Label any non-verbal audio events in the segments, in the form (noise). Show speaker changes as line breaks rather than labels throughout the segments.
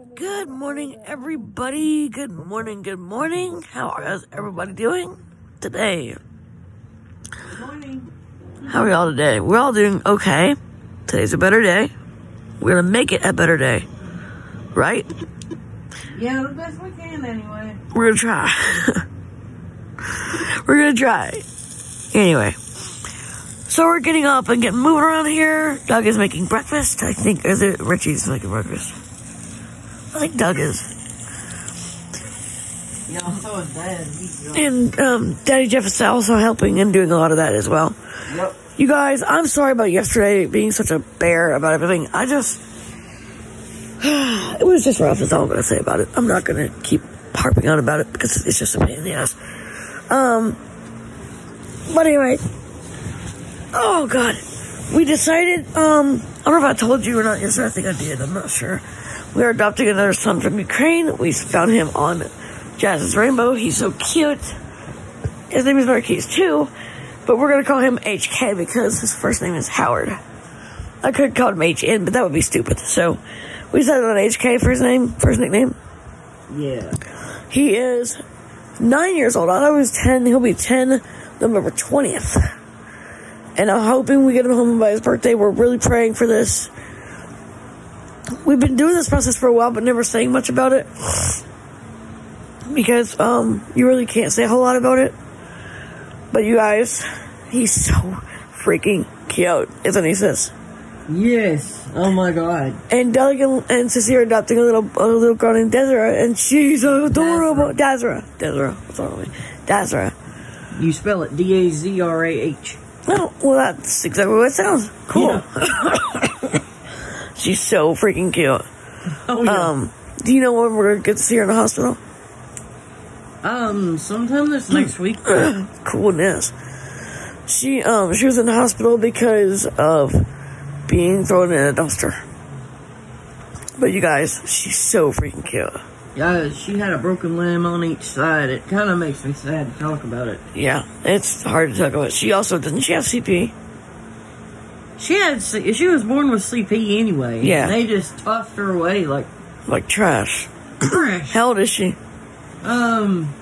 Good morning, everybody. Good morning, good morning. How is everybody doing today?
Good Morning.
How are y'all today? We're all doing okay. Today's a better day. We're gonna make it a better day. Right?
Yeah, the best we can anyway.
We're gonna try. (laughs) we're gonna try. Anyway. So we're getting up and getting moving around here. Doug is making breakfast. I think, is it Richie's making breakfast? I think Doug is.
Yeah, so is Dad.
And um, Daddy Jeff is also helping and doing a lot of that as well.
Yep.
You guys, I'm sorry about yesterday being such a bear about everything. I just. (sighs) It was just rough, is all I'm going to say about it. I'm not going to keep harping on about it because it's just a pain in the ass. Um. But anyway. Oh, God. We decided, um. I don't know if I told you or not yesterday. I think I did. I'm not sure. We are adopting another son from Ukraine. We found him on Jazz's Rainbow. He's so cute. His name is Marquise too, but we're gonna call him HK because his first name is Howard. I could call him HN, but that would be stupid. So we decided on HK for his name, first nickname.
Yeah.
He is nine years old. I thought he was ten. He'll be ten November twentieth. And I'm hoping we get him home by his birthday. We're really praying for this. We've been doing this process for a while, but never saying much about it because um, you really can't say a whole lot about it. But you guys, he's so freaking cute, isn't he, sis?
Yes. Oh my God.
And Doug and, Sissy are adopting a little a little girl named Desiree, and she's adorable. Desiree, Desiree, what's wrong? Desiree.
You spell it D A Z R A H.
Oh, well, that's exactly what it sounds. Cool. (laughs) she's so freaking cute.
Oh yeah.
Um, do you know when we're gonna get to see her in the hospital?
Um, sometime this next week. (clears throat)
coolness. She um she was in the hospital because of being thrown in a dumpster. But you guys, she's so freaking cute.
Yeah, she had a broken limb on each side. It kind of makes me sad to talk about it.
Yeah, it's hard to talk about. She also doesn't she have CP?
She had she was born with CP anyway.
Yeah.
They just tossed her away like
Like trash.
trash.
How old is she?
Um,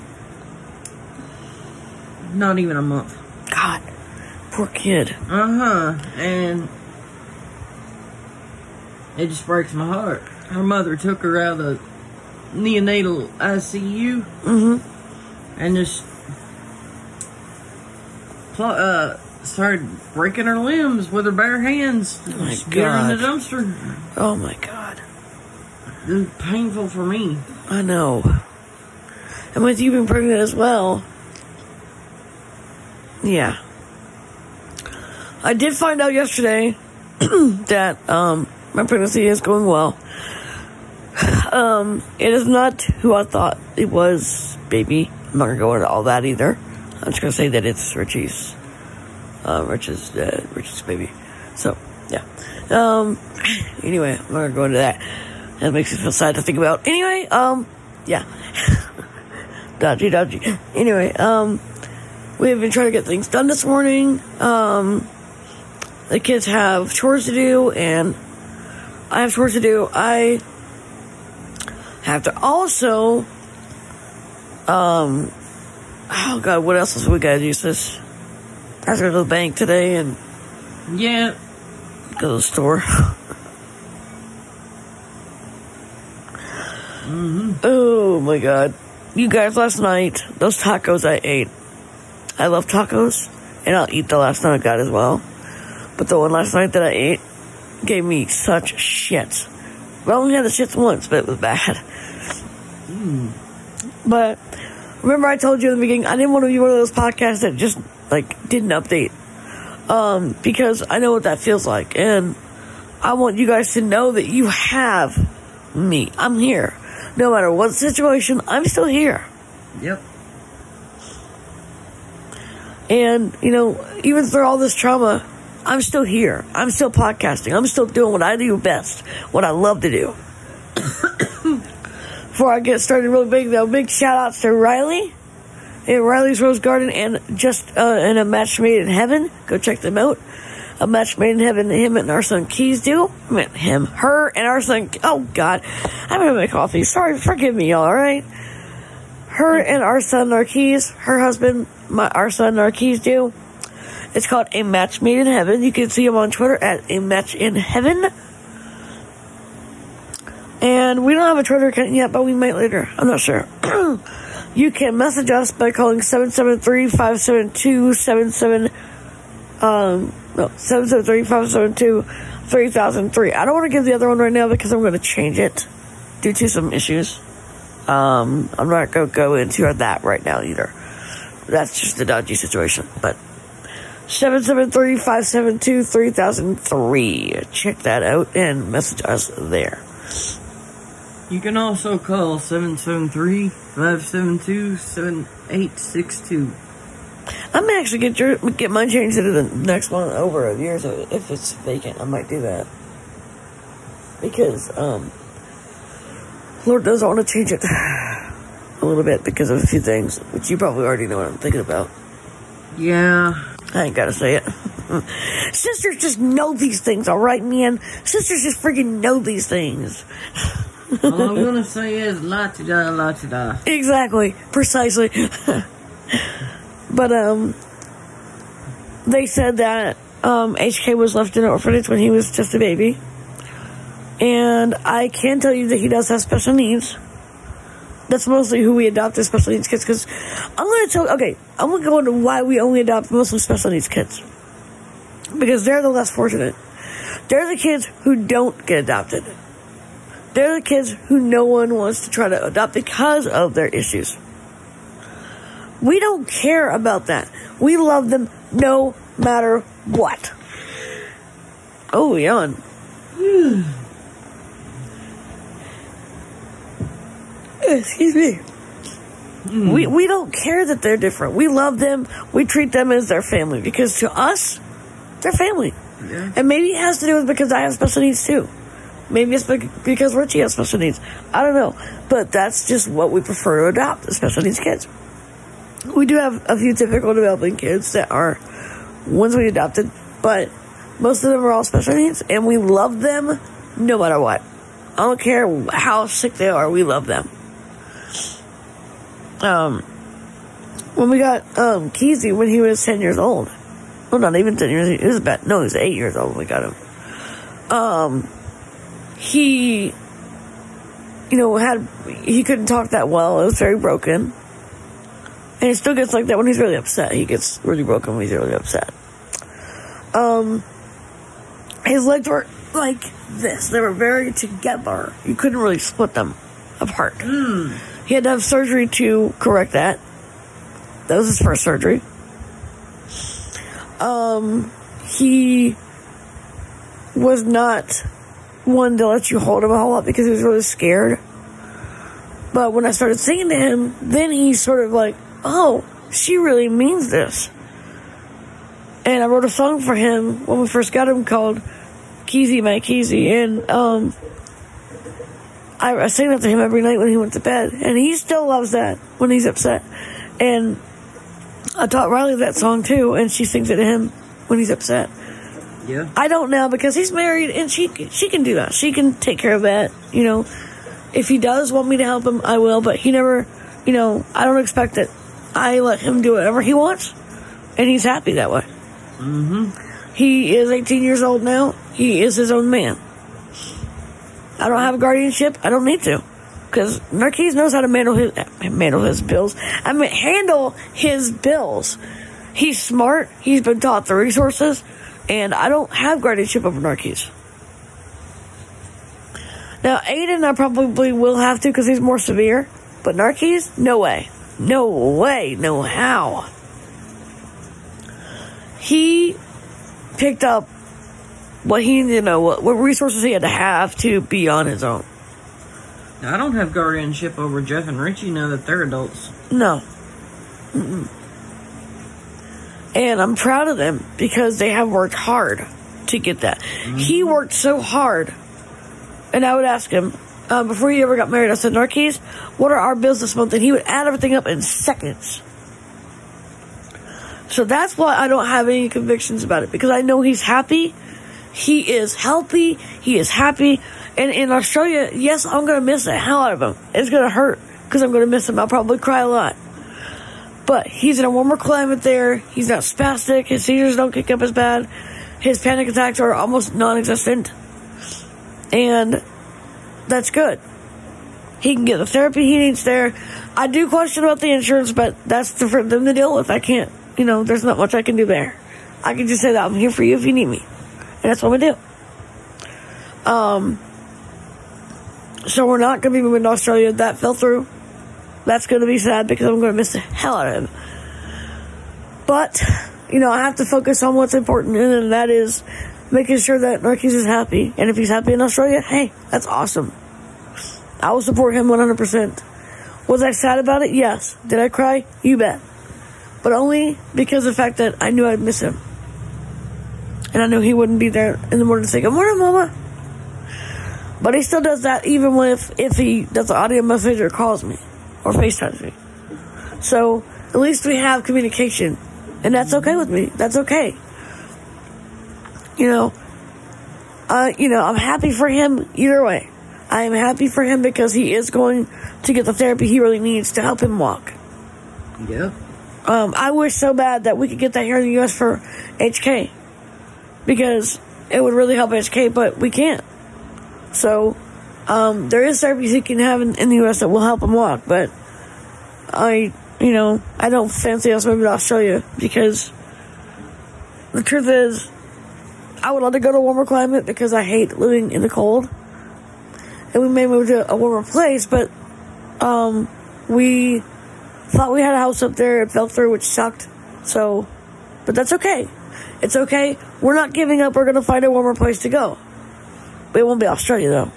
not even a month.
God, poor kid.
Uh huh. And it just breaks my heart. Her mother took her out of the neonatal ICU
Mm-hmm.
and just uh started breaking her limbs with her bare hands.
my
just her in the dumpster.
Oh my God.
It was painful for me.
I know. And with you being pregnant as well. Yeah. I did find out yesterday (clears throat) that um my pregnancy is going well. (sighs) Um, it is not who I thought it was, baby. I'm not gonna go into all that either. I'm just gonna say that it's Richie's, uh, Rich's, Rich's baby. So, yeah. Um, anyway, I'm not gonna go into that. That makes me feel sad to think about. Anyway, um, yeah. (laughs) dodgy, dodgy. Anyway, um, we have been trying to get things done this morning. Um, the kids have chores to do, and I have chores to do. I have to also, um, oh god, what else is we gotta do? This I have to go to the bank today and
Yeah.
go to the store. (laughs) Mm-hmm. Oh my god. You guys, last night, those tacos I ate. I love tacos, and I'll eat the last one I got as well. But the one last night that I ate gave me such shit. I only had the shits once, but it was bad. Mm. But remember, I told you in the beginning, I didn't want to be one of those podcasts that just like didn't update, um, because I know what that feels like, and I want you guys to know that you have me. I'm here, no matter what situation. I'm still here,
Yep.
and you know, even through all this trauma, I'm still here. I'm still podcasting. I'm still doing what I do best, what I love to do. (coughs) Before I get started really big though, big shout outs to Riley and Riley's Rose Garden and just uh, in a match made in heaven. Go check them out. a match made in heaven. Him and our son Keys do. I mean, him, her, and our son. Oh God, I'm having my coffee. Sorry, forgive me, y'all. All right. Her and our son Narquise, her husband, my our son Narquise do. It's called a match made in heaven. You can see him on Twitter at a match in heaven. And we don't have a Twitter account yet, but we might later. I'm not sure. (clears throat) you can message us by calling 773-572-77, um, no, 773-572-3003. I don't want to give the other one right now because I'm going to change it due to some issues. Um, I'm not going to go into that right now either. That's just a dodgy situation, but 773-572-3003. Check that out and message us there.
You can also call 773-572-7862.
I may actually get your get mine changed to the next one over a year, so if it's vacant, I might do that. Because, um, Lord does want to change it (sighs) a little bit because of a few things, which you probably already know what I'm thinking about.
Yeah.
I ain't gotta say it. (laughs) Sisters just know these things, alright, man? Sisters just freaking know these things.
All I'm gonna say is la ti da, la ti da.
Exactly, precisely. but um, they said that um, HK was left in an orphanage when he was just a baby, and I can tell you that he does have special needs. That's mostly who we adopt as special needs kids. Because I'm gonna tell. Okay, I'm gonna go into why we only adopt mostly special needs kids. Because they're the less fortunate. They're the kids who don't get adopted. They're the kids who no one wants to try to adopt because of their issues. We don't care about that. We love them no matter what. Oh, yawn. (sighs) Excuse me. Hmm. We we don't care that they're different. We love them. We treat them as their family because to us, they're family.
Yeah.
And maybe it has to do with because I have special needs too. Maybe it's because Richie has special needs. I don't know. But that's just what we prefer to adopt, special needs kids. We do have a few typical developing kids that are ones we adopted, but most of them are all special needs, and we love them no matter what. I don't care how sick they are, we love them. Um, when we got um, Keezy when he was 10 years old, well, not even 10 years, he was about, no, he was 8 years old when we got him. Um, he, you know, had, he couldn't talk that well. It was very broken. And he still gets like that when he's really upset. He gets really broken when he's really upset. Um, his legs were like this. They were very together. You couldn't really split them apart. He had to have surgery to correct that. That was his first surgery. Um, he was not one to let you hold him a whole lot because he was really scared. But when I started singing to him, then he sort of like, oh, she really means this. And I wrote a song for him when we first got him called Keezy My Keezy. And um, I, I sang that to him every night when he went to bed. And he still loves that when he's upset. And I taught Riley that song too, and she sings it to him when he's upset.
Yeah.
I don't know because he's married and she she can do that. She can take care of that. You know, if he does want me to help him, I will. But he never, you know, I don't expect that. I let him do whatever he wants, and he's happy that way.
Mm-hmm.
He is 18 years old now. He is his own man. I don't have a guardianship. I don't need to. Because Narquise knows how to handle his, handle his bills. I mean, handle his bills. He's smart. He's been taught the resources. And I don't have guardianship over Narquise. Now, Aiden, I probably will have to because he's more severe. But Narquise, no way. No way. No how. He picked up what he to know, what, what resources he had to have to be on his own.
Now, I don't have guardianship over Jeff and Richie now that they're adults.
No. Mm-mm. And I'm proud of them because they have worked hard to get that. He worked so hard. And I would ask him, uh, before he ever got married, I said, Narquise, what are our bills this month? And he would add everything up in seconds. So that's why I don't have any convictions about it because I know he's happy. He is healthy. He is happy. And in Australia, yes, I'm going to miss the hell out of him. It's going to hurt because I'm going to miss him. I'll probably cry a lot. But he's in a warmer climate there. He's not spastic. His seizures don't kick up as bad. His panic attacks are almost non existent. And that's good. He can get the therapy he needs there. I do question about the insurance, but that's for them to deal with. I can't, you know, there's not much I can do there. I can just say that I'm here for you if you need me. And that's what we do. Um, so we're not going to be moving to Australia. That fell through. That's going to be sad because I'm going to miss the hell out of him. But, you know, I have to focus on what's important, and that is making sure that Marquise is happy. And if he's happy in Australia, hey, that's awesome. I will support him 100%. Was I sad about it? Yes. Did I cry? You bet. But only because of the fact that I knew I'd miss him. And I knew he wouldn't be there in the morning to say, Good morning, Mama. But he still does that even if, if he does an audio message or calls me or FaceTimes me. So at least we have communication. And that's okay with me. That's okay. You know, uh, you know, I'm happy for him either way. I am happy for him because he is going to get the therapy he really needs to help him walk.
Yeah.
Um, I wish so bad that we could get that here in the U.S. for HK because it would really help HK, but we can't. So um, there is therapies he can have in, in the U.S. that will help him walk, but I, you know, I don't fancy us moving to Australia because the truth is, I would love to go to a warmer climate because I hate living in the cold. And we may move to a warmer place, but um, we thought we had a house up there. It fell through, which sucked. So, but that's okay. It's okay. We're not giving up. We're going to find a warmer place to go. But it won't be Australia, though.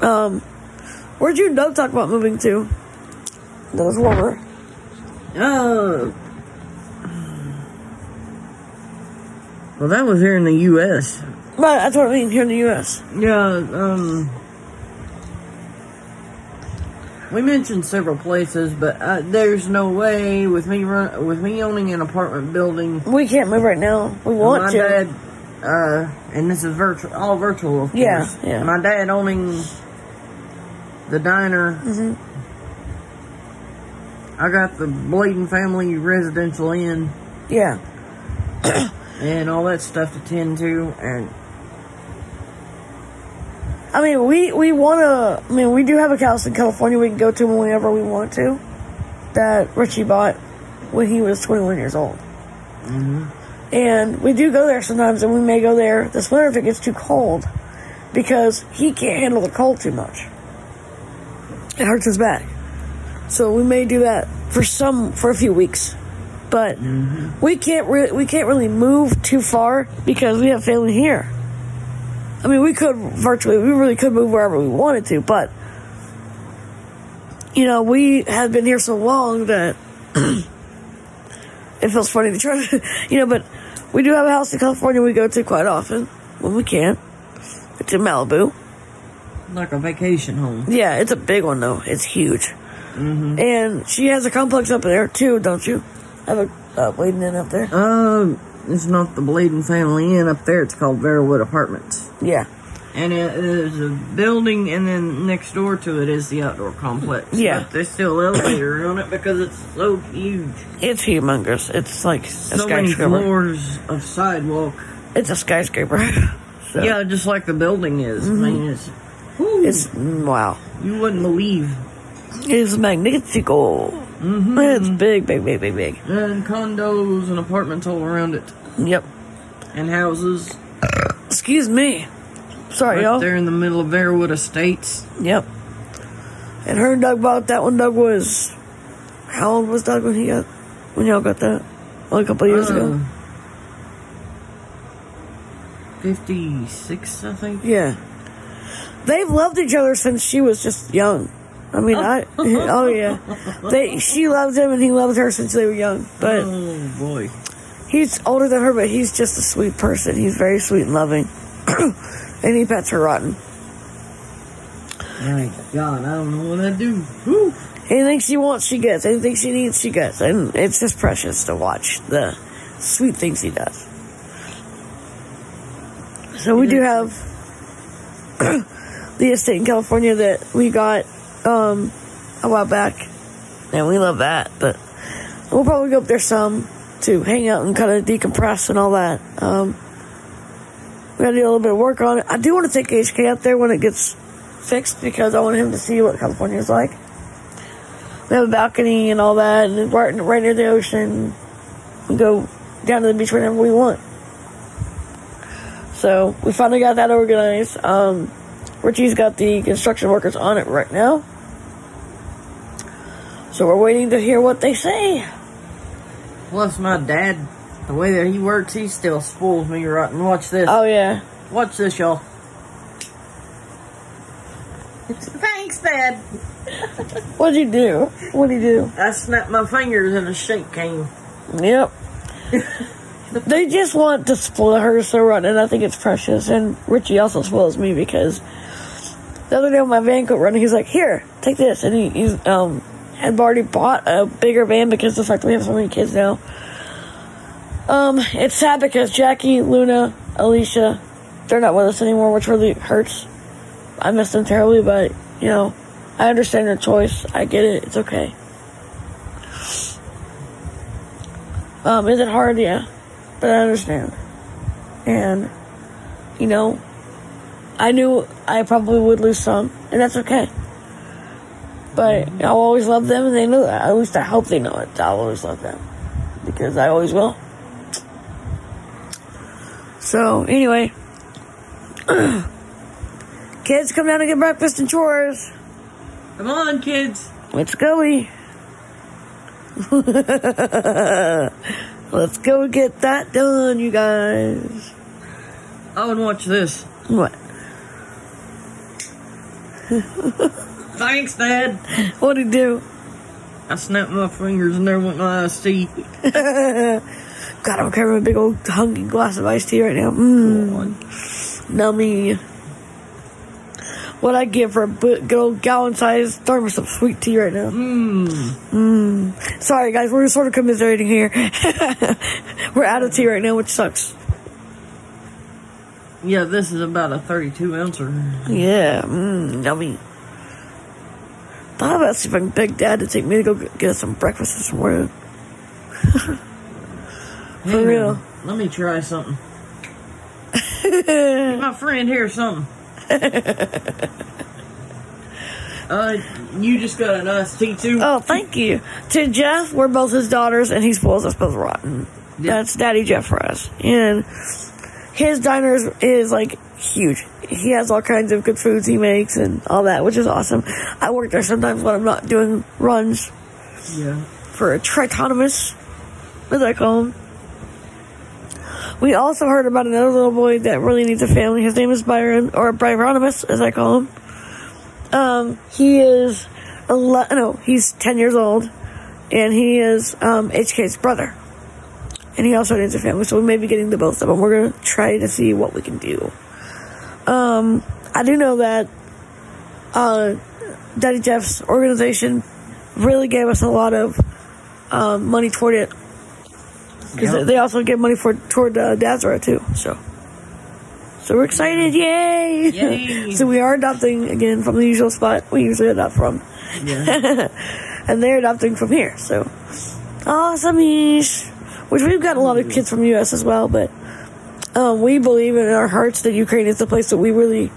Um, where'd you and Doug talk about moving to? That was warmer.
Uh, well, that was here in the U.S.
But that's what I mean here in the U.S.
Yeah, um, we mentioned several places, but uh, there's no way with me run with me owning an apartment building.
We can't move right now. We want
my
to.
dad, uh, and this is virtual, all virtual, of course.
Yeah, yeah.
My dad owning the diner.
hmm
I got the Bladen family residential inn
Yeah. (coughs)
and all that stuff to tend to, and
I mean, we, we want to, I mean, we do have a house in California we can go to whenever we want to that Richie bought when he was 21 years old. And we do go there sometimes, and we may go there this winter if it gets too cold because he can't handle the cold too much. It hurts his back. So we may do that for some, for a few weeks. But mm-hmm. we can't re- we can't really move too far because we have family here. I mean, we could virtually, we really could move wherever we wanted to, but you know, we have been here so long that (clears throat) it feels funny to try to, (laughs) you know, but we do have a house in California we go to quite often when we can. It's in Malibu.
Like a vacation home.
Yeah, it's a big one though. It's huge. And she has a complex up there too, don't you? Have a uh, waiting in up there.
Um, it's not the Bladen family inn up there. It's called Verwood Apartments.
Yeah,
And it is a building, and then next door to it is the outdoor complex.
Yeah.
But there's still elevator on it because it's so huge.
it's humongous. It's like a
So many floors of sidewalk.
It's a skyscraper. (laughs) so,
Yeah, just like the building is. I mean, it's, whew,
it's wow.
you wouldn't believe.
It's magnifico.
Mm-hmm.
It's big, big, big, big, big.
And condos and apartments all around it,
Yep.
and houses
Excuse me. Sorry,
right
y'all.
there in the middle of Verwood Estates.
Yep. And her and Doug bought that one. Doug was. How old was Doug when he got. When y'all got that? Well, a couple of years ago.
Uh, Fifty-six, I think.
Yeah. They've loved each other since she was just young. I mean, I. (laughs) oh, yeah. They, she loves him and he loves her since they were young. But
oh boy.
he's older than her, but he's just a sweet person. He's very sweet and loving. (clears throat) and he pets her rotten.
My God, I don't know what I do. Whew.
Anything she wants, she gets. Anything she needs, she gets. And it's just precious to watch the sweet things he does. So we do have (clears throat) the estate in California that we got um, a while back, and we love that. But we'll probably go up there some to hang out and kind of decompress and all that. Um, we gotta do a little bit of work on it. I do want to take HK up there when it gets fixed because I want him to see what California is like. We have a balcony and all that, and right, right near the ocean. We go down to the beach whenever we want. So we finally got that organized. Um, Richie's got the construction workers on it right now. So we're waiting to hear what they say.
Plus, my dad, the way that he works, he still spoils me rotten. Watch this.
Oh yeah.
Watch this, y'all. Thanks, Dad.
What'd you do? What'd you do?
I snapped my fingers and a shake came.
Yep. (laughs) they just want to spoil her so rotten, and I think it's precious. And Richie also spoils me because the other day on my van coat running, he's like, "Here, take this," and he he's, um had already bought a bigger van because of the fact that we have so many kids now. Um, it's sad because Jackie, Luna, Alicia, they're not with us anymore, which really hurts. I miss them terribly, but you know, I understand their choice. I get it. It's okay. Um, is it hard? Yeah, but I understand. And you know, I knew I probably would lose some, and that's okay. But I'll always love them, and they know that. At least I hope they know it. I'll always love them because I always will. So anyway, (clears throat) kids, come down and get breakfast and chores.
Come on, kids.
Let's go. (laughs) Let's go get that done, you guys.
Oh, and watch this.
What? (laughs)
Thanks, Dad.
What'd he do?
I snapped my fingers and there went my iced tea. (laughs)
God, I'm carrying a big old hunky glass of iced tea right now. Mmm. Nummy. What I give for a good old gallon sized thermos of sweet tea right now.
Mmm.
Mmm. Sorry, guys, we're sort of commiserating here. (laughs) we're out of tea right now, which sucks.
Yeah, this is about a 32 ouncer.
Yeah, mmm, yummy. Thought about see if I can beg Dad to take me to go get us some breakfast this morning. (laughs) For
Hang
real.
Let me try something. (laughs) My friend here something. Uh, you just got a nice T2.
Oh, thank you. To Jeff, we're both his daughters, and he spoils us both rotten.
Yeah.
That's Daddy Jeff for us. And his diner is, is like huge. He has all kinds of good foods he makes and all that, which is awesome. I work there sometimes when I'm not doing runs
Yeah.
for a tritonomous, as I call him. We also heard about another little boy that really needs a family. His name is Byron, or Byronimus, as I call him. Um, he is, ele- no, he's 10 years old, and he is um, HK's brother. And he also needs a family, so we may be getting the both of them. We're going to try to see what we can do. Um, I do know that uh, Daddy Jeff's organization really gave us a lot of um, money toward it because they also get money for toward uh, Dazra too. So, so we're excited! Yay!
Yay. (laughs)
so we are adopting again from the usual spot we usually adopt from,
Yeah. (laughs)
and they're adopting from here. So awesome! Which we've got a lot of kids from the U.S. as well, but um, we believe in our hearts that Ukraine is the place that we really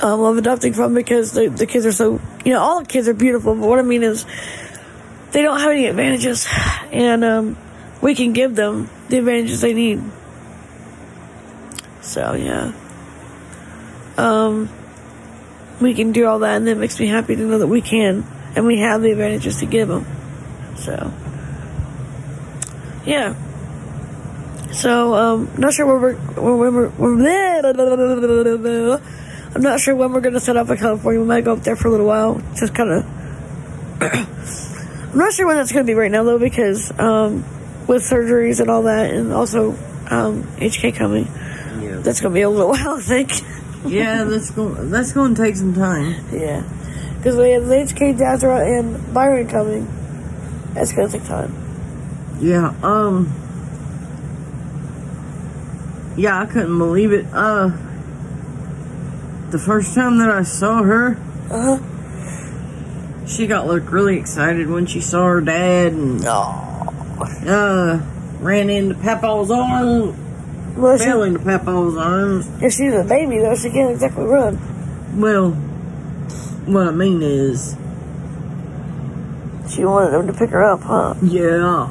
um, love adopting from because the, the kids are so, you know, all the kids are beautiful, but what I mean is they don't have any advantages, and um, we can give them the advantages they need. So, yeah. Um, we can do all that, and it makes me happy to know that we can, and we have the advantages to give them. So, yeah. So, um, not sure when we're, we're, we're I'm not sure when we're gonna set up in California. We might go up there for a little while, just kind of. I'm not sure when that's gonna be right now though, because um, with surgeries and all that, and also um, HK coming,
yeah.
that's gonna be a little (laughs) while, I think.
yeah, that's going. That's going to take some time.
Yeah. Because we have HK Dazra and Byron coming. That's going to take time.
Yeah. Um. Yeah, I couldn't believe it. Uh. The first time that I saw her,
Uh huh.
She got look really excited when she saw her dad and
Oh.
uh ran into Papa's arms,
Well, she,
fell into Papa's arms.
if she's a baby, though, she can't exactly run.
Well, what I mean is,
She wanted them to pick her up, huh?
yeah.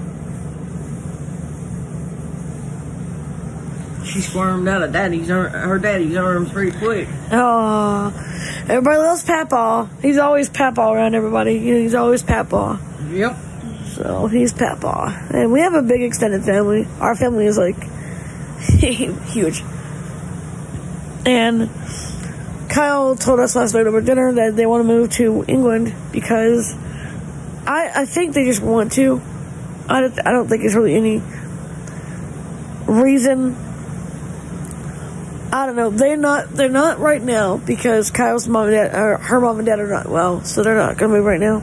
She squirmed out of daddy's ar- her daddy's arms pretty quick.
Oh. Everybody loves Papa. He's always Papa around everybody. He's always Papa.
Yep.
So he's Papa. And we have a big extended family. Our family is like (laughs) huge. And Kyle told us last night over dinner that they want to move to England because I I think they just want to. I don't, I don't think there's really any reason. I don't know. They're not. They're not right now because Kyle's mom and dad, or her mom and dad are not well, so they're not gonna move right now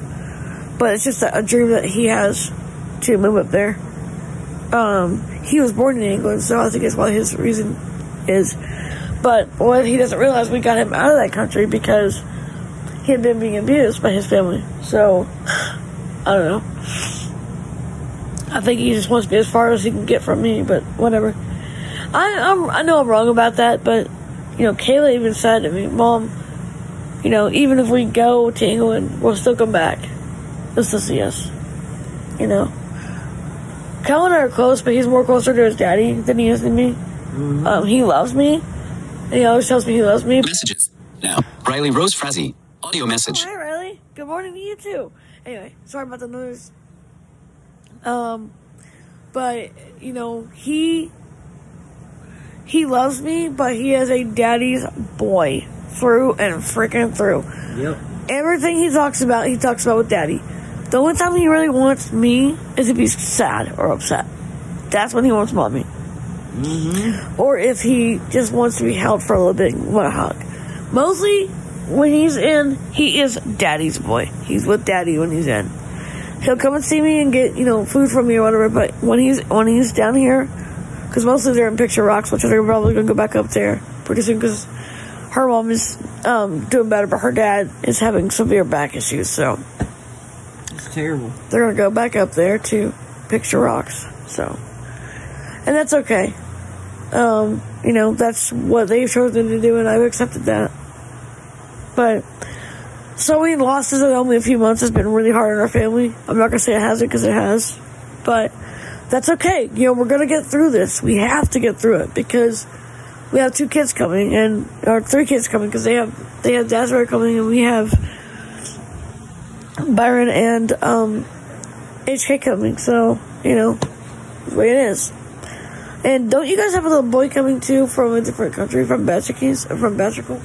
but it's just a, a dream that he has to move up there. Um, he was born in England, so I think that's why his reason is. But what he doesn't realize, we got him out of that country because he had been being abused by his family. So (sighs) I don't know. I think he just wants to be as far as he can get from me, but whatever. I I'm, I know I'm wrong about that, but you know, Kayla even said to me, "Mom, you know, even if we go to England, we'll still come back." just to see us. You know. Kyle and I are close, but he's more closer to his daddy than he is to me. Um, he loves me. And he always tells me he loves me.
Messages. Now, Riley Rose Frazzy. Audio message.
Hi, Riley. Good morning to you too. Anyway, sorry about the noise. Um, but you know he he loves me, but he is a daddy's boy through and freaking through.
Yep.
everything he talks about, he talks about with daddy. The only time he really wants me is if he's sad or upset. That's when he wants mommy. Mm-hmm. Or if he just wants to be held for a little bit and want a hug. Mostly when he's in, he is daddy's boy. He's with daddy when he's in. He'll come and see me and get, you know, food from me or whatever, but when he's when he's down here, because mostly they're in Picture Rocks, which they're probably going to go back up there pretty soon because her mom is um, doing better, but her dad is having severe back issues, so
It's terrible.
they're gonna go back up there to Picture Rocks. So, and that's okay. Um, you know, that's what they've chosen to do, and I've accepted that. But sowing losses in only a few months has been really hard on our family. I'm not gonna say it hasn't because it has, but that's okay. You know, we're gonna get through this. We have to get through it because we have two kids coming and or three kids coming because they have they have Desiree coming and we have Byron and um, HK coming. So you know, the way it is. And don't you guys have a little boy coming too from a different country, from Batrickies, from Batrical?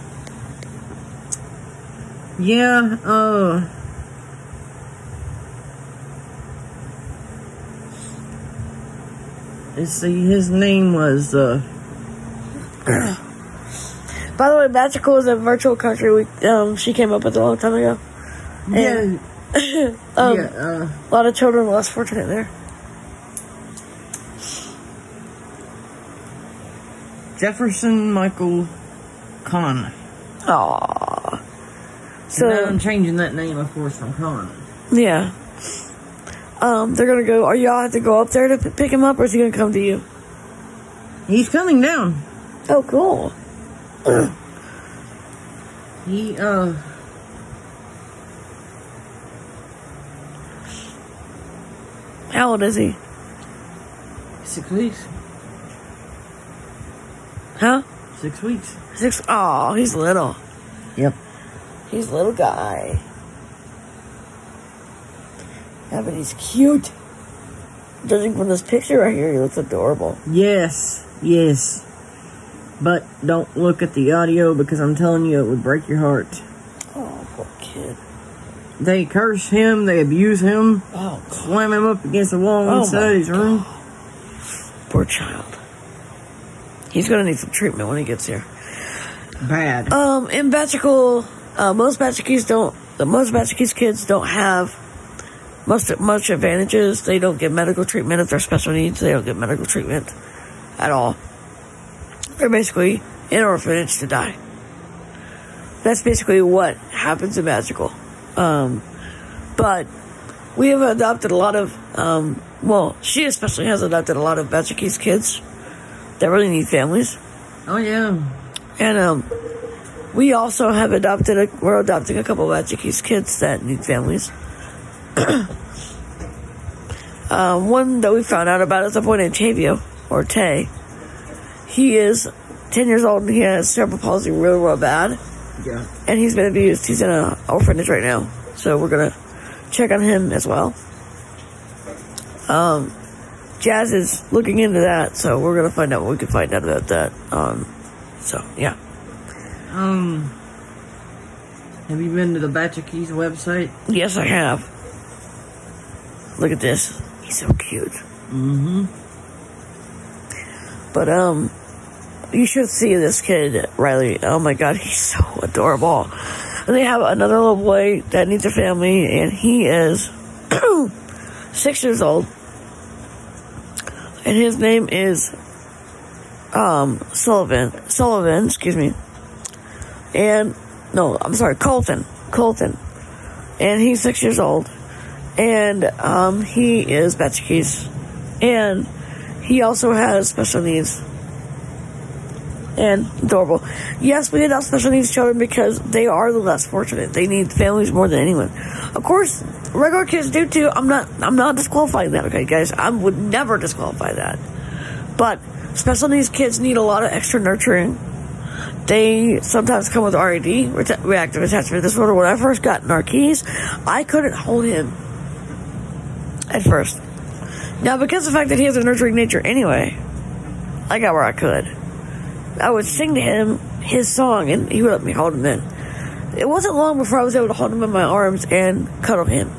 Yeah. Uh. Let's see. His name was uh.
By the way, Magical is a virtual country. We um, she came up with a long time ago.
Yeah. (laughs)
Um,
yeah. Uh.
A lot of children less fortunate there.
Jefferson Michael Kahn.
Aww.
So
So
I'm changing that name, of course, from Kahn.
yeah. Um, they're gonna go. Are y'all have to go up there to p- pick him up, or is he gonna come to you?
He's coming down.
Oh, cool. (clears throat)
He uh.
How old is he?
Six weeks.
Huh?
Six weeks.
Six. Oh, he's little.
Yep.
He's a little guy. Yeah, but he's cute. Judging from this picture right here, he looks adorable.
Yes. Yes. But don't look at the audio because I'm telling you it would break your heart.
Oh, poor kid.
They curse him, they abuse him,
Oh, God.
slam him up against the wall
Oh,
inside his room.
Poor child. He's gonna need some treatment when he gets here.
Bad.
Um, in Batrical, uh, most Batrickies don't, the most Batrickies kids don't have much, much advantages. They don't get medical treatment if they're special needs. They don't get medical treatment at all. They're basically in orphanage to die. That's basically what happens in Magical. Um, but we have adopted a lot of, um, well, she especially has adopted a lot of Batrickies kids that really need families.
oh yeah.
And um, we also have adopted a, we're adopting a couple of Atchikis kids that need families. Um, (coughs) one that we found out about is a boy named Tavio, or Tay. He is 10 years old and he has cerebral palsy real, real bad.
Yeah.
And he's been abused. He's in an orphanage right now. So we're going to check on him as well. Um, Jazz is looking into that, so we're going to find out what we can find out about that. Um, so, yeah.
Um. Have you been to the Batch of Keys website?
Yes, I have. Look at this. He's so cute.
Mm-hmm.
But, um, you should see this kid, Riley. Oh my god, he's so adorable. And they have another little boy that needs a family, and he is (clears throat) six years old. And his name is, um, Sullivan. Sullivan, excuse me. And, no, I'm sorry, Colton. Colton. And he's six years old. And, um, he is Betchkeys. And he also has special needs and adorable. Yes, we adopt special needs children because they are the less fortunate. They need families more than anyone. Of course, regular kids do too. I'm not. I'm not disqualifying that. Okay, guys, I would never disqualify that. But special needs kids need a lot of extra nurturing. They sometimes come with RAD, reactive attachment disorder. When I first got Narquise, I couldn't hold him at first. Now, because of the fact that he has a nurturing nature anyway, I got where I could. I would sing to him his song and he would let me hold him in. It wasn't long before I was able to hold him in my arms and cuddle him.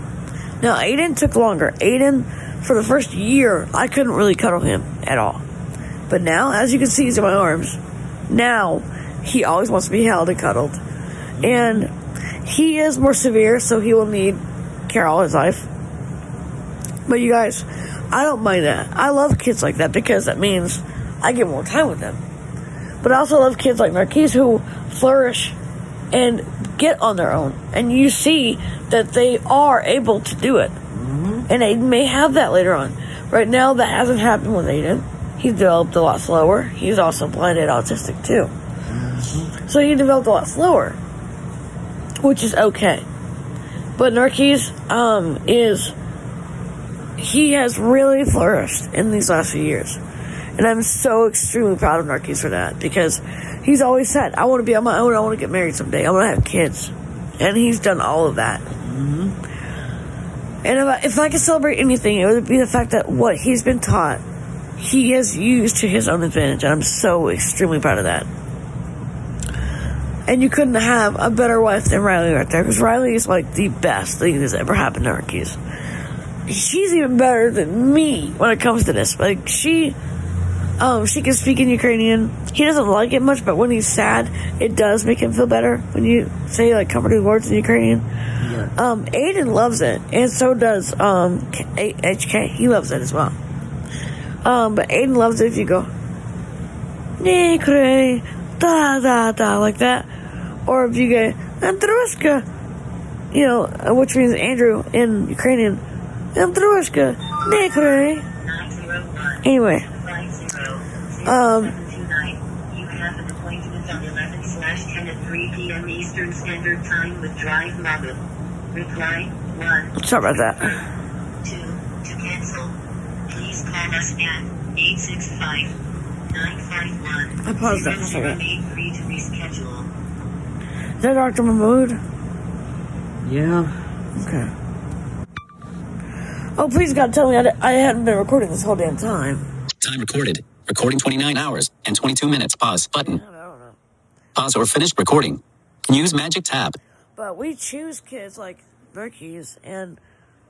Now, Aiden took longer. Aiden, for the first year, I couldn't really cuddle him at all. But now, as you can see, he's in my arms. Now, he always wants to be held and cuddled. And he is more severe, so he will need care all his life. But you guys, I don't mind that. I love kids like that because that means I get more time with them. But I also love kids like Marquise who flourish and get on their own. And you see that they are able to do it. And Aiden may have that later on. Right now, that hasn't happened with Aiden. He's developed a lot slower. He's also blinded autistic too. So he developed a lot slower, which is okay. But Narquise um, is he has really flourished in these last few years. And I'm so extremely proud of Narquise for that because he's always said, I want to be on my own, I want to get married someday, I want to have kids. And he's done all of that. And if I, if I could celebrate anything, it would be the fact that what he's been taught, he has used to his own advantage. And I'm so extremely proud of that. And you couldn't have a better wife than Riley right there because Riley is like the best thing that's ever happened to Narquise. She's even better than me when it comes to this. Like she, um, she can speak in Ukrainian. He doesn't like it much, but when he's sad, it does make him feel better when you say like comforting words in Ukrainian.
Yeah.
Um, Aiden loves it, and so does um HK. He loves it as well. Um, but Aiden loves it if you go, Nikre, da da da, like that, or if you go Andruska, you know, which means Andrew in Ukrainian, Andrushka, Nikre.
901.
Anyway, Um,
You have an appointment on 11 slash 10 at 3 p.m. Eastern Standard Time with Drive Mother. Reply 1,
sorry about that.
2, to cancel. Please call us at 865 951.
I paused that for a second.
to reschedule.
Is that Dr. Mahmood?
Yeah.
Okay. Oh, please God, tell me I, I hadn't been recording this whole damn time.
Time recorded. Recording 29 hours and 22 minutes. Pause button.
I don't know.
Pause or finish recording. Use magic tab.
But we choose kids like Murkies and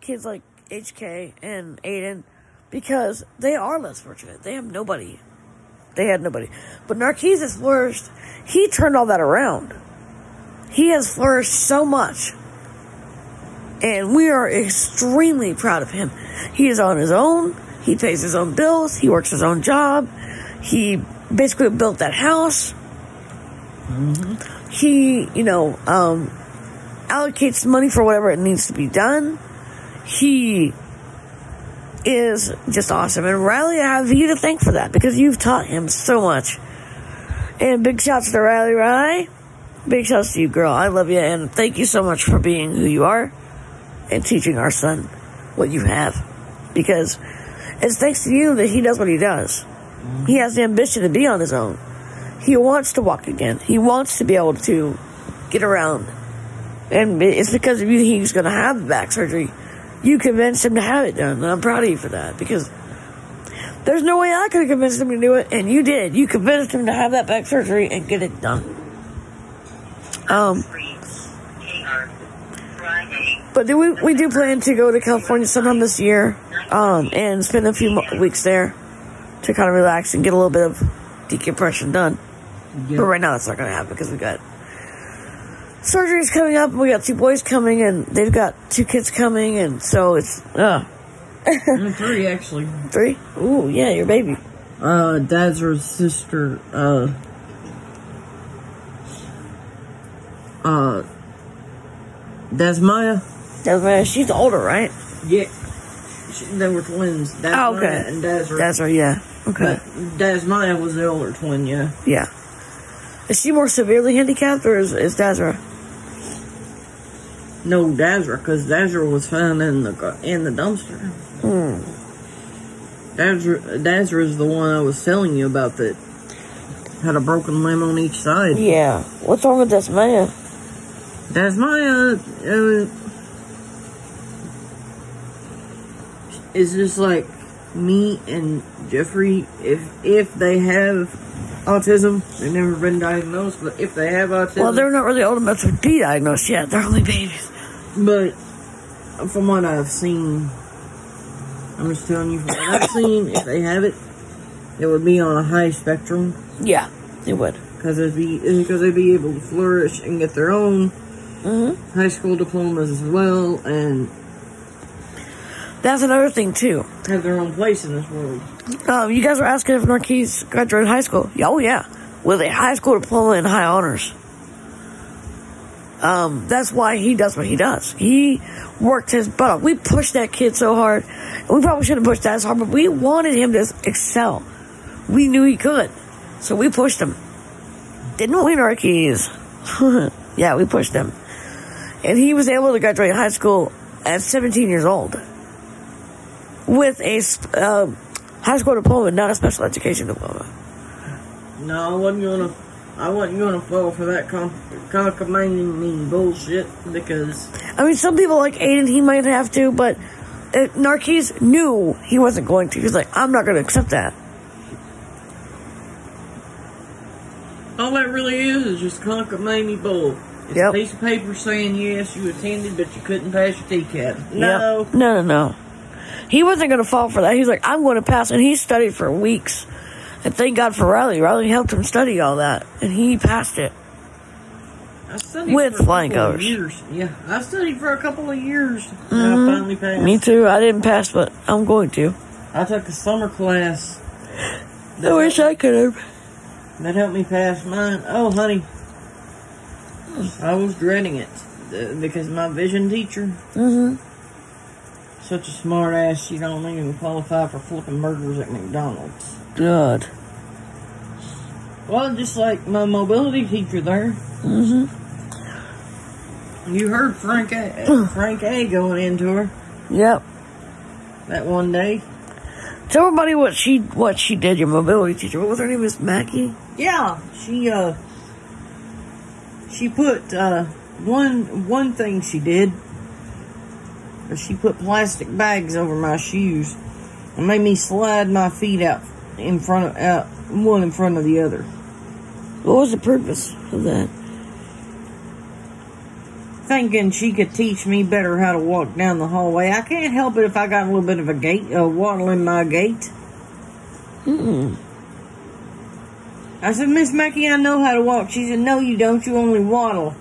kids like HK and Aiden because they are less fortunate. They have nobody. They had nobody. But Narquise has flourished. He turned all that around. He has flourished so much. And we are extremely proud of him. He is on his own. He pays his own bills. He works his own job. He basically built that house. He, you know, um, allocates money for whatever it needs to be done. He is just awesome. And Riley, I have you to thank for that because you've taught him so much. And big shouts to Riley Rye. Big shouts to you, girl. I love you and thank you so much for being who you are and teaching our son what you have. Because it's thanks to you that he does what he does. He has the ambition to be on his own. He wants to walk again. He wants to be able to get around. And it's because of you he's going to have back surgery. You convinced him to have it done. And I'm proud of you for that because there's no way I could have convinced him to do it. And you did. You convinced him to have that back surgery and get it done. Um. But we, we do plan to go to California sometime this year um, and spend a few weeks there to kind of relax and get a little bit of decompression done.
Yeah.
But right now, that's not going to happen because we got surgeries coming up. and We got two boys coming, and they've got two kids coming, and so it's uh
Mm, Three actually. (laughs)
three. Ooh, yeah, your baby.
Uh, Dazra's sister, uh, uh, Dasmaya.
Right. She's older, right?
Yeah. She, they were twins. Dasmaya
Oh, okay.
and Dazra.
That's. Yeah. Okay.
But Dasmaya was the older twin, yeah.
Yeah. Is she more severely handicapped, or is, is Dazra?
No, Dazra, because Dazra was found in the in the dumpster.
Hmm.
Dazra, Dazra is the one I was telling you about that had a broken limb on each side.
Yeah. What's wrong with this man?
Is just like me and Jeffrey. If if they have autism, they've never been diagnosed, but if they have autism,
Well, they're not really old enough to be diagnosed yet. They're only babies.
But from what I've seen, I'm just telling you from what I've seen, if they have it, it would be on a high spectrum
Yeah, it would.
because it'd be because they'd be able to flourish and get their own
Mm-hmm.
high school diplomas as well and
That's another thing too.
have their own place in this world.
Um, you guys were asking if Narquise graduated high school. Yeah, Oh yeah, with a high school diploma in high honors. Um, that's why he does what he does. He worked his butt off. We pushed that kid so hard. We probably shouldn't have pushed that as hard, but we wanted him to excel. We knew he could. So we pushed him. Didn't we, Narquise? (laughs) yeah, we pushed him. And he was able to graduate high school at 17 years old with a uh, high school diploma, not a special education diploma.
No, I wasn't gonna. I wasn't gonna fall for that cockamamie bullshit because
I mean, some people like Aiden, he might have to, but uh, Narquise knew he wasn't going to. He was like, I'm not going to accept that.
all that really is is just cockamamie bull. It's
Yep.
a piece of paper saying yes, you attended, but you couldn't pass your TCAT. No.
Yep. No, no, no. He wasn't going to fall for that. He's like, I'm going to pass. And he studied for weeks. And thank God for Riley. Riley helped him study all that. And he passed it.
I studied
With
for a
flying
couple of
colors.
Years. Yeah, I studied for a couple of years. And I finally passed.
Mm-hmm. Me too. I didn't pass, but I'm going to.
I took a summer class
I wish I could have.
that helped me pass mine. Oh, honey, I was dreading it uh, because my vision teacher,
Mm-hmm.
Such a smart ass, she don't even qualify for flipping burgers at McDonald's.
Good.
Well, just like my mobility teacher there.
Mm-hmm.
You heard Frank A, (clears throat) Frank A going into her
Yep.
that one day.
Tell everybody what she what she did. Your mobility teacher. What was her name? Miss Mackie.
Yeah, she uh she put uh one one thing she did she put plastic bags over my shoes and made me slide my feet out in front of out one in front of the other.
What was the purpose of that?
Thinking she could teach me better how to walk down the hallway. I can't help it if I got a little bit of a gait, a waddle in my gait.
Mm-mm.
I said, Miss Mackey, I know how to walk. She said, No, you don't. You only waddle.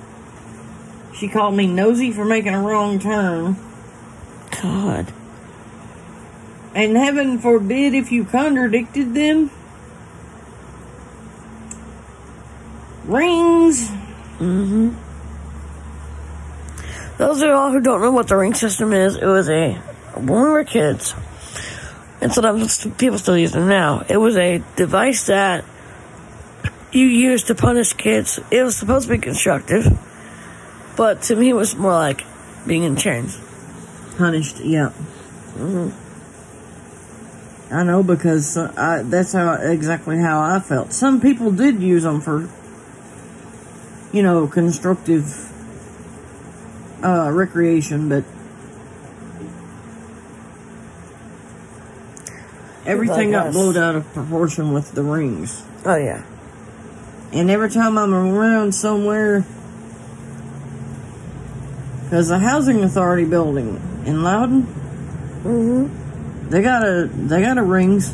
She called me nosy for making a wrong turn.
God.
And heaven forbid if you contradicted them. Rings.
Mm-hmm. Those of y'all who don't know what the ring system is, it was a when we were kids, and sometimes people still use them now. It was a device that you used to punish kids. It was supposed to be constructive, but to me, it was more like being in chains.
Punished, yeah. I know because uh, I, that's how exactly how I felt. Some people did use them for, you know, constructive uh, recreation, but everything got blown out of proportion with the rings.
Oh yeah,
And every time I'm around somewhere, because the housing authority building in Loudon,
mm-hmm.
they got a they got a rings.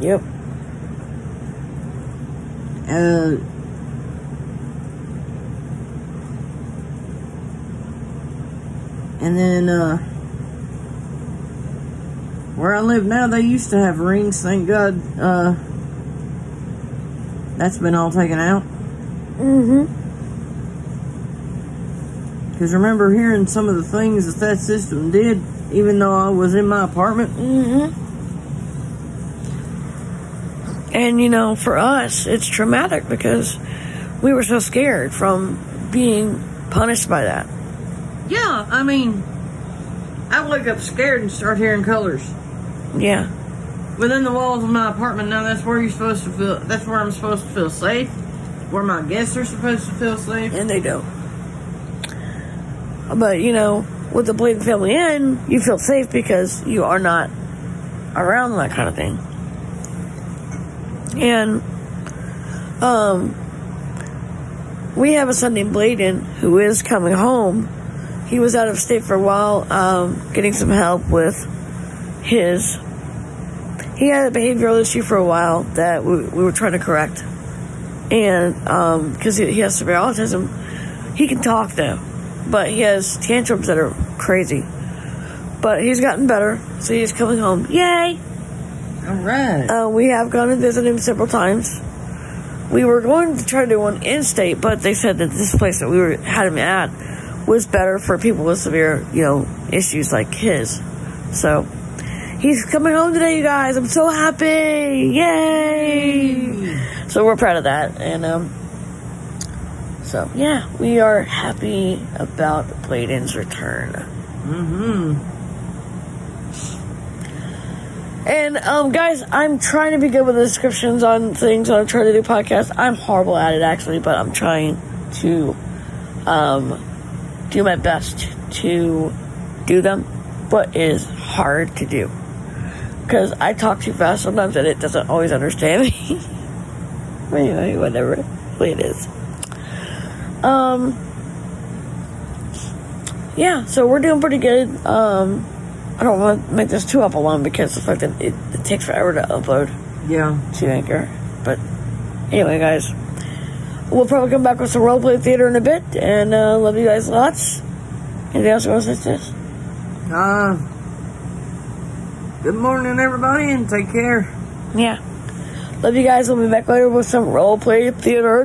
Yep.
Uh, and then uh, where I live now, they used to have rings. Thank God, uh, that's been all taken out.
Mm-hmm.
Because remember hearing some of the things that that system did, even though I was in my apartment.
Mm-hmm. And you know, for us, it's traumatic because we were so scared from being punished by that.
Yeah, I mean, I wake up scared and start hearing colors.
Yeah.
within the walls of my apartment now that's where you're supposed to feel that's where i'm supposed to feel safe where my guests are supposed to feel safe
and they don't. But you know, with the Bladen family in, you feel safe because you are not around that kind of thing. And um, we have a son named Bladen who is coming home. He was out of state for a while, um, getting some help with his. He had a behavioral issue for a while that we, we were trying to correct and because he, he has severe autism, he can talk though, but he has tantrums that are crazy. But he's gotten better, so he's coming home. Yay!
all right
Uh, we have gone and visited him several times. We were going to try to do one in state, but they said that this place that we were had him at was better for people with severe, you know, issues like his. So he's coming home today, you guys. I'm so happy! Yay! So we're proud of that, and um, so yeah, we are happy about Bladen's return.
mm-hmm
And um, guys, I'm trying to be good with the descriptions on things when I'm trying to do podcasts. I'm horrible at it actually, but I'm trying to um, do my best to do them. But it is hard to do because I talk too fast sometimes, and it doesn't always understand (laughs) me. Anyway, whatever it is. Um, yeah, so we're doing pretty good. Um, I don't want to make this too awful long because the fact that it, it takes forever to upload
yeah
to Anchor. But anyway, guys, we'll probably come back with some roleplay theater in a bit, and uh, love you guys lots. Anything else you want to say,
uh good morning everybody and take care
Yeah. Love you guys. We'll be back later with some roleplay theater.